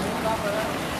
Não dá pra...